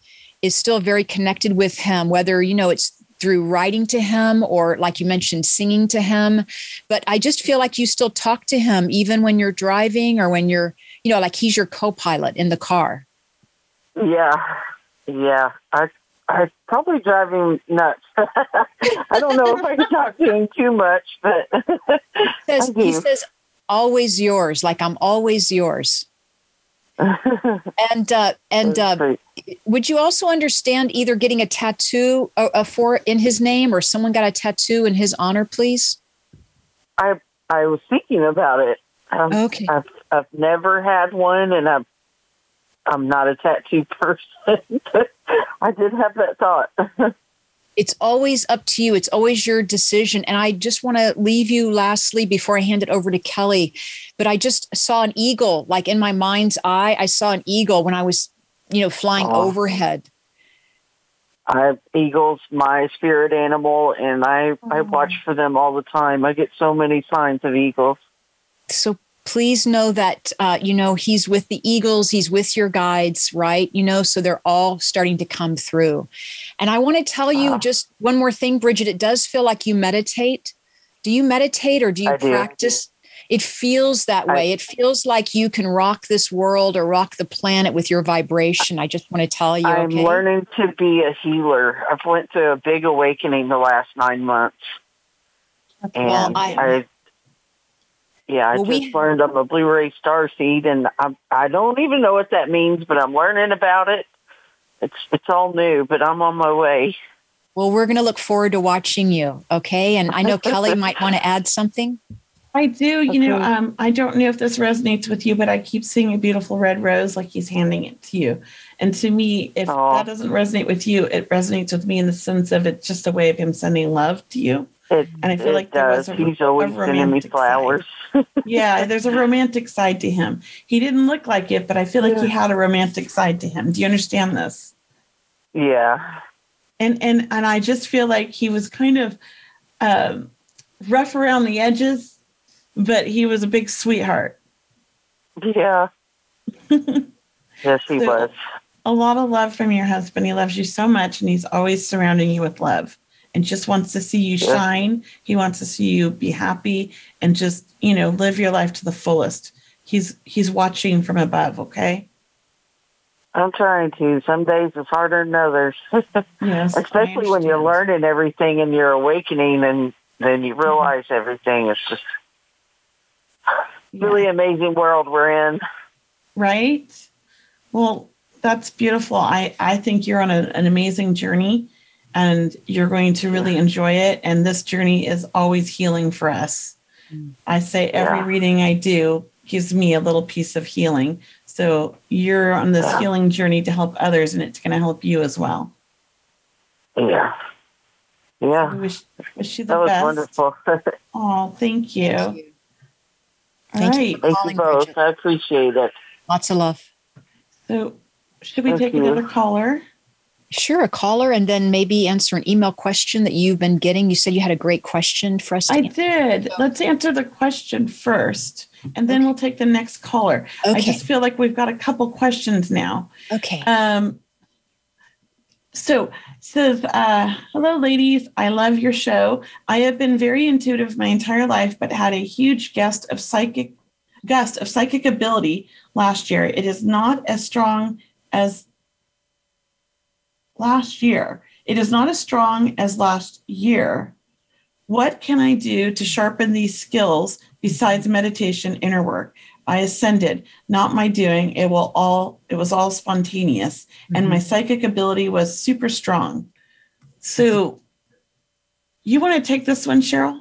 is still very connected with him, whether you know it's through writing to him or like you mentioned singing to him. But i just feel like you still talk to him even when you're driving or when you're you know like he's your co-pilot in the car. Yeah, yeah. I I probably driving nuts. I don't know if I can talk to him too much, but he says, he says always yours. Like i'm always yours. And uh and uh would you also understand either getting a tattoo uh, uh, for in his name or someone got a tattoo in his honor please I I was thinking about it. Um, Okay. I've I've never had one, and I'm I'm not a tattoo person. but I did have that thought. it's always up to you it's always your decision and i just want to leave you lastly before i hand it over to kelly but i just saw an eagle like in my mind's eye i saw an eagle when i was you know flying Oh. overhead I have eagles, my spirit animal, and I I watch for them all the time. I get so many signs of eagles. so please know that uh, you know he's with the eagles he's with your guides right you know so they're all starting to come through and i want to tell you just one more thing bridget it does feel like you meditate do you meditate or do you I do. It feels that way. It feels like you can rock this world or rock the planet with your vibration. I just want to tell you I'm okay? learning to be a healer. I've went through a big awakening the last nine months, and Well, I- I, yeah, I Well, we- just learned I'm a Blue Ray star seed, and I I don't even know what that means, but I'm learning about it. It's it's all new, but I'm on my way. well we're going to look forward to watching you okay? And i know kelly might want to add something I do. You know, um, I don't know if this resonates with you, but I keep seeing a beautiful red rose like he's handing it to you. And to me, if that doesn't resonate with you, it resonates with me in the sense of it's just a way of him sending love to you. It, And I feel like there does. was a- He's always a sending me flowers. Yeah, there's a romantic side to him. He didn't look like it, but I feel like he had a romantic side to him. Do you understand this? Yeah, and and and I just feel like he was kind of um, rough around the edges, but he was a big sweetheart. yeah. yes, he So- was. A lot of love from your husband. He loves you so much, and he's always surrounding you with love, and just wants to see you Yeah. shine. He wants to see you be happy and just you know live your life to the fullest. He's he's watching from above. Okay. I'm trying to. Some days it's harder than others. Yes. Especially when you're learning everything and you're awakening and then you realize Mm-hmm. everything. It's just really amazing world we're in. right well that's beautiful i i think you're on a, an amazing journey and you're going to really enjoy it and this journey is always healing for us mm. i say every Yeah. reading i do gives me a little piece of healing so you're on this Yeah. healing journey to help others and it's going to help you as well Yeah. Yeah. I wish, wish you the That was best wonderful. oh thank you Thank you. All Thank you right. for Thank you both. Bridget. I appreciate it. Lots of love. so should we Thank take you. another caller Sure, a caller, and then maybe answer an email question that you've been getting. You said you had a great question for us. To I answer. did. Let's answer the question first, and then we'll take the next caller. Okay. I just feel like we've got a couple questions now. Okay. Um, so says, uh, hello, ladies. I love your show. I have been very intuitive my entire life, but had a huge gust of psychic gust of psychic ability last year. It is not as strong as last year. It is not as strong as last year. What can I do to sharpen these skills besides meditation, inner work? I ascended, not my doing. It will all it was all spontaneous. And my psychic ability was super strong. So you want to take this one, Cheryl?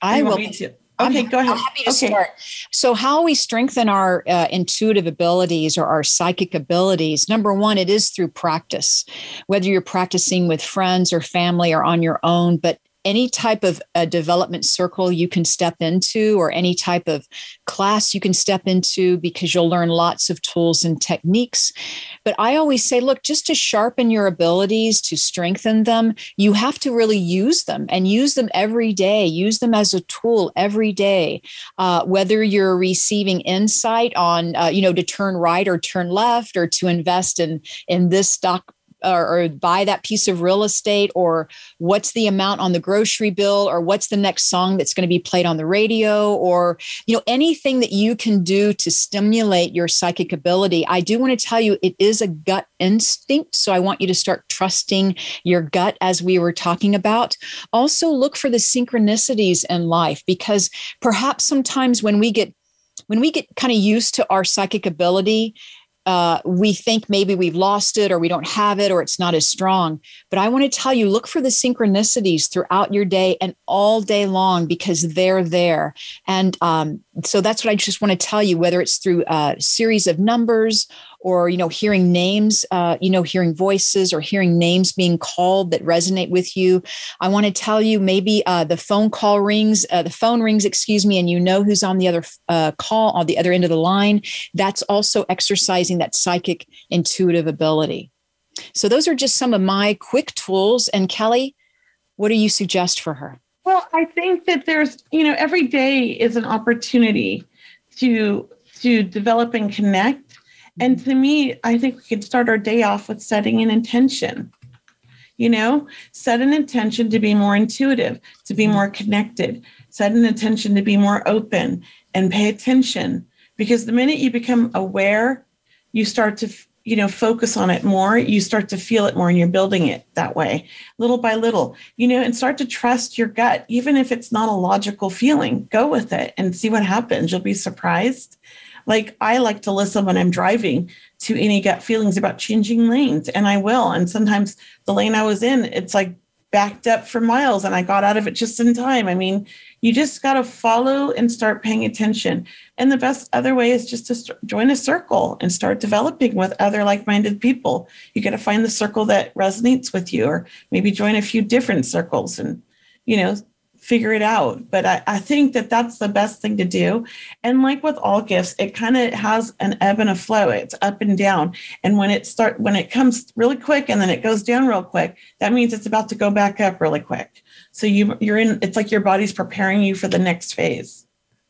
I will. me to? I'm Okay, go ahead. I'm happy to okay. start. So, how we strengthen our uh, intuitive abilities or our psychic abilities? Number one, it is through practice, whether you're practicing with friends or family or on your own. But any type of a development circle you can step into, or any type of class you can step into, because you'll learn lots of tools and techniques. But I always say, look, just to sharpen your abilities, to strengthen them, you have to really use them and use them every day. Use them as a tool every day. Uh, whether you're receiving insight on, uh, you know, to turn right or turn left, or to invest in in this stock or, or buy that piece of real estate or what's the amount on the grocery bill or what's the next song that's going to be played on the radio or you know anything that you can do to stimulate your psychic ability. I do want to tell you it is a gut instinct so i want you to start trusting your gut as we were talking about. Also look for the synchronicities in life because perhaps sometimes when we get when we get kind of used to our psychic ability uh, we think maybe we've lost it or we don't have it or it's not as strong. But I want to tell you look for the synchronicities throughout your day and all day long because they're there. And um, so that's what I just want to tell you, whether it's through a series of numbers or you know hearing names uh, you know hearing voices or hearing names being called that resonate with you. I want to tell you maybe uh, the phone call rings uh, the phone rings excuse me and you know who's on the other uh, call on the other end of the line. That's also exercising that psychic intuitive ability. So those are just some of my quick tools. And kelly what do you suggest for her well i think that there's you know every day is an opportunity to to develop and connect and to me, I think we could start our day off with setting an intention. You know, set an intention to be more intuitive, to be more connected, set an intention to be more open and pay attention. Because the minute you become aware, you start to you know focus on it more you start to feel it more and you're building it that way little by little you know and start to trust your gut even if it's not a logical feeling go with it and see what happens you'll be surprised like I like to listen when I'm driving to any gut feelings about changing lanes, and I will. And sometimes the lane I was in, it's like backed up for miles and I got out of it just in time. I mean, you just got to follow and start paying attention. And the best other way is just to st- join a circle and start developing with other like minded people. You got to find the circle that resonates with you, or maybe join a few different circles and, you know, figure it out. But I, I think that that's the best thing to do. And like with all gifts, it kind of has an ebb and a flow. It's up and down. And when it start when it comes really quick and then it goes down real quick, that means it's about to go back up really quick. So you you're in it's like your body's preparing you for the next phase.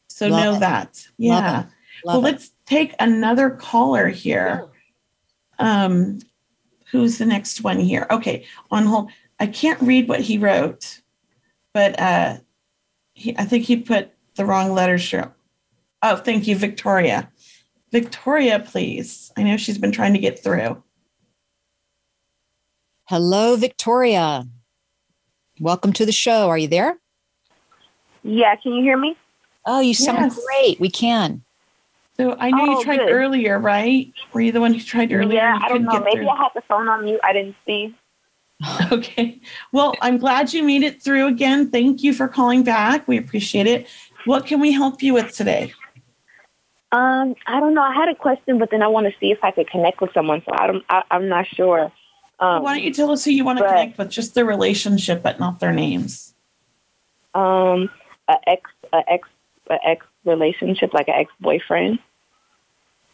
So Love know it. that. Yeah. Love Love well, it. let's take another caller here. Um who's the next one here? Okay, on hold. I can't read what he wrote but uh, he, I think he put the wrong letters through. Oh, thank you, Victoria. Victoria, please. I know she's been trying to get through. Hello, Victoria. Welcome to the show. Are you there? Yeah, can you hear me? Oh, you sound yes. great. We can. So I know oh, you tried good. earlier, right? Were you the one who tried earlier? Yeah, I don't know. Maybe through? I had the phone on mute. I didn't see. Okay. Well, I'm glad you made it through again. Thank you for calling back. We appreciate it. What can we help you with today? Um, I don't know. I had a question, but then I want to see if I could connect with someone. So I don't. I, am not sure. Um, Why don't you tell us who you want to but, connect with? Just the relationship, but not their names. Um, a ex, a ex, a ex relationship, like an ex boyfriend.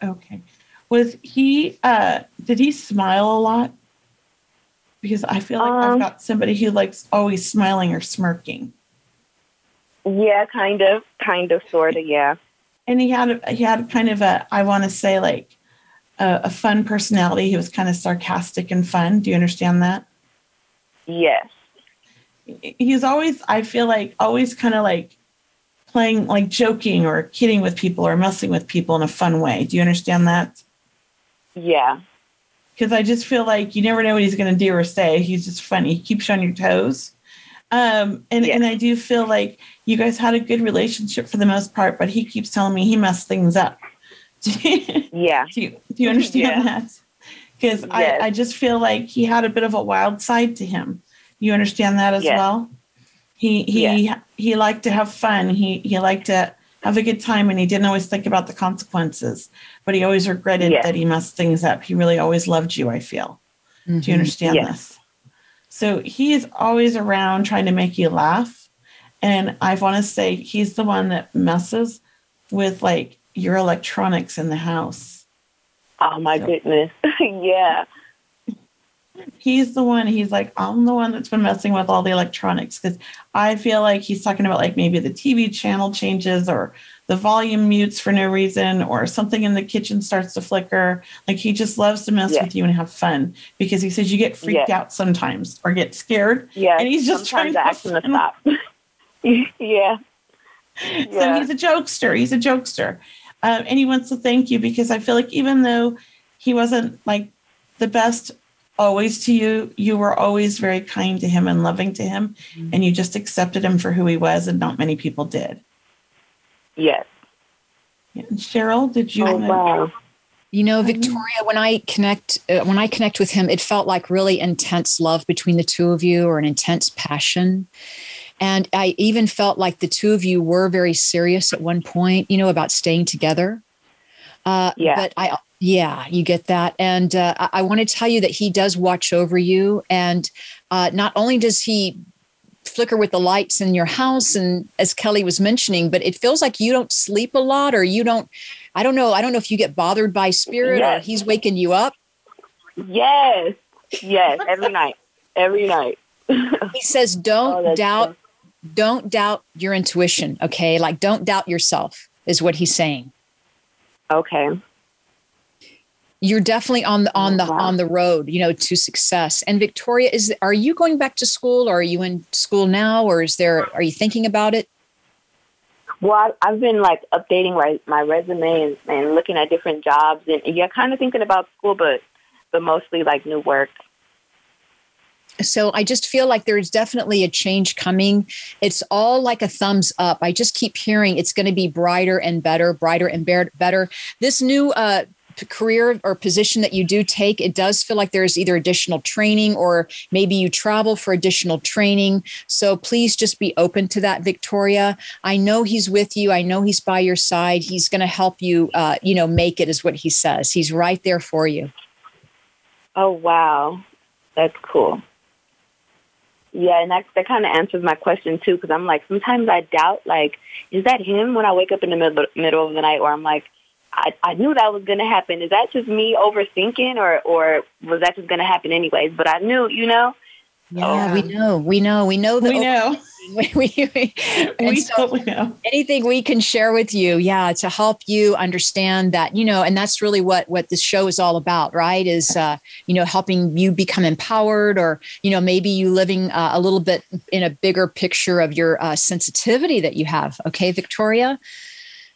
Okay. Was he? Uh, did he smile a lot? Because I feel like um, I've got somebody who likes always smiling or smirking. Yeah, kind of, kind of, sort of, yeah. And he had a, he had a kind of a I want to say like a, a fun personality. He was kind of sarcastic and fun. Do you understand that? Yes. He's always I feel like always kind of like playing like joking or kidding with people or messing with people in a fun way. Do you understand that? Yeah because I just feel like you never know what he's going to do or say. He's just funny. He keeps you on your toes. Um, and, yeah. and I do feel like you guys had a good relationship for the most part, but he keeps telling me he messed things up. yeah. Do you, do you understand yeah. that? Because yes. I, I just feel like he had a bit of a wild side to him. You understand that as yes. well? He he yes. he liked to have fun. He he liked to have a good time and he didn't always think about the consequences but he always regretted yes. that he messed things up he really always loved you i feel mm-hmm. do you mm-hmm. understand yes. this so he is always around trying to make you laugh and i want to say he's the one that messes with like your electronics in the house oh my so. goodness yeah he's the one he's like i'm the one that's been messing with all the electronics because i feel like he's talking about like maybe the tv channel changes or the volume mutes for no reason or something in the kitchen starts to flicker like he just loves to mess Yeah. with you and have fun because he says you get freaked Yeah. out sometimes or get scared Yeah. and he's just trying sometimes to I ask him have to stop. yeah. So he's a jokester. He's a jokester. Um, and he wants to thank you because I feel like even though he wasn't like the best always to you, you were always very kind to him and loving to him. And you just accepted him for who he was, and not many people did. Yes. And Cheryl, did you? Oh, wanna- wow. You know, Victoria, when I connect, uh, when I connect with him, it felt like really intense love between the two of you, or an intense passion. And I even felt like the two of you were very serious at one point. You know, about staying together. Uh, Yeah. But I, yeah, you get that. And uh, I, I want to tell you that he does watch over you, and uh, not only does he flicker with the lights in your house and as kelly was mentioning but it feels like you don't sleep a lot or you don't i don't know i don't know if you get bothered by spirit or he's waking you up Yes. Yes. Every night. Every night. he says don't Oh, doubt don't doubt your intuition okay like don't doubt yourself is what he's saying Okay. You're definitely on the on the Wow. on the road you know to success and victoria is are you going back to school or are you in school now or is there are you thinking about it Well, I've been like updating my, my resume and, and looking at different jobs, and yeah, kind of thinking about school, but but mostly like new work. so I just feel like there's definitely a change coming. It's all like a thumbs up. I just keep hearing it's going to be brighter and better, brighter and better. This new uh, career or position that you do take, it does feel like there's either additional training or maybe you travel for additional training. So please just be open to that, Victoria. I know he's with you. I know he's by your side. He's going to help you, uh, you know, make it, is what he says. He's right there for you. Oh wow, that's cool. Yeah, and that that kind of answers my question too, because I'm like sometimes I doubt like, is that him when I wake up in the middle middle of the night, or I'm like, I I knew that was gonna happen. Is that just me overthinking, or or was that just gonna happen anyways? But I knew, you know. Yeah, we know. We know. We know that We know. we, we, we, and We so totally know. anything we can share with you yeah to help you understand that you know and that's really what what this show is all about right is uh you know helping you become empowered or you know maybe you living uh, a little bit in a bigger picture of your uh, sensitivity that you have okay victoria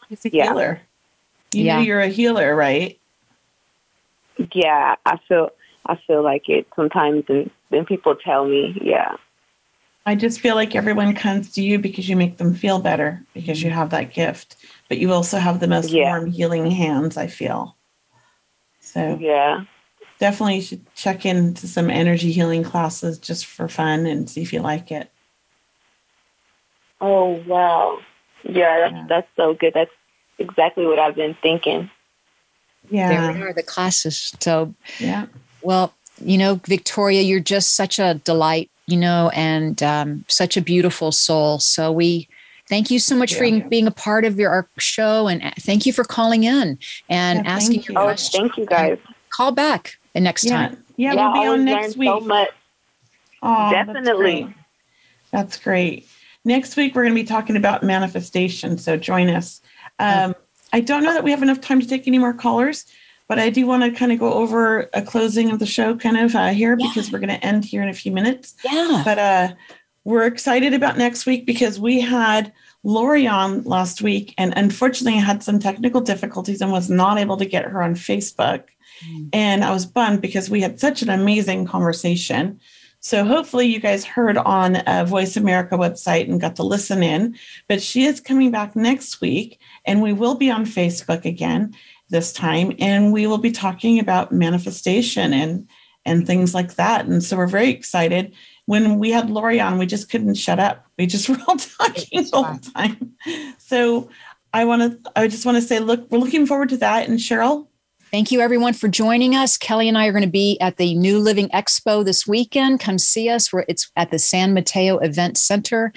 He's a Yeah. healer. You Yeah. know you're a healer, right? Yeah, I feel I feel like it sometimes, and then people tell me, yeah. I just feel like everyone comes to you because you make them feel better because you have that gift, but you also have the most Yeah. warm healing hands, I feel. So Yeah. definitely you should check into some energy healing classes just for fun and see if you like it. Oh wow. Yeah, that's Yeah. that's so good. That's exactly what I've been thinking. Yeah. There are the classes so Yeah. Well, you know, Victoria, you're just such a delight, you know, and um, such a beautiful soul. So we thank you so much for being a part of your our show, and uh, thank you for calling in and Yeah, asking thank your you. Oh, thank you guys. Call back the next Yeah. time. Yeah, I we'll be on next week. so much. Aw, that's Definitely. great. That's great. Next week, we're going to be talking about manifestation. So join us. Um, I don't know that we have enough time to take any more callers, but I do want to kind of go over a closing of the show kind of uh, here because we're going to end here in a few minutes. Yeah. But uh, we're excited about next week because we had Lori on last week, and unfortunately, I had some technical difficulties and was not able to get her on Facebook. And I was bummed because we had such an amazing conversation. So hopefully, you guys heard on a Voice America website and got to listen in. But she is coming back next week, and we will be on Facebook again this time, and we will be talking about manifestation and and things like that. And so we're very excited. When we had Lori on, we just couldn't shut up. We just were all talking the whole time. So I want to, I just want to say, look, we're looking forward to that. And Cheryl, Thank you, everyone, for joining us. Kelly and I are going to be at the New Living Expo this weekend. Come see us. Where it's at the San Mateo Event Center.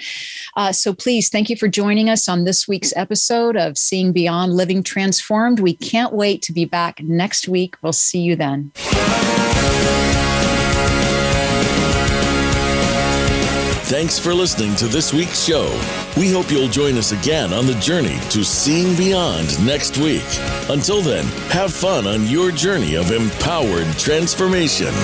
Uh, so please, thank you for joining us on this week's episode of Seeing Beyond Living Transformed. We can't wait to be back next week. We'll see you then. Thanks for listening to this week's show. We hope you'll join us again on the journey to seeing beyond next week. Until then, have fun on your journey of empowered transformation.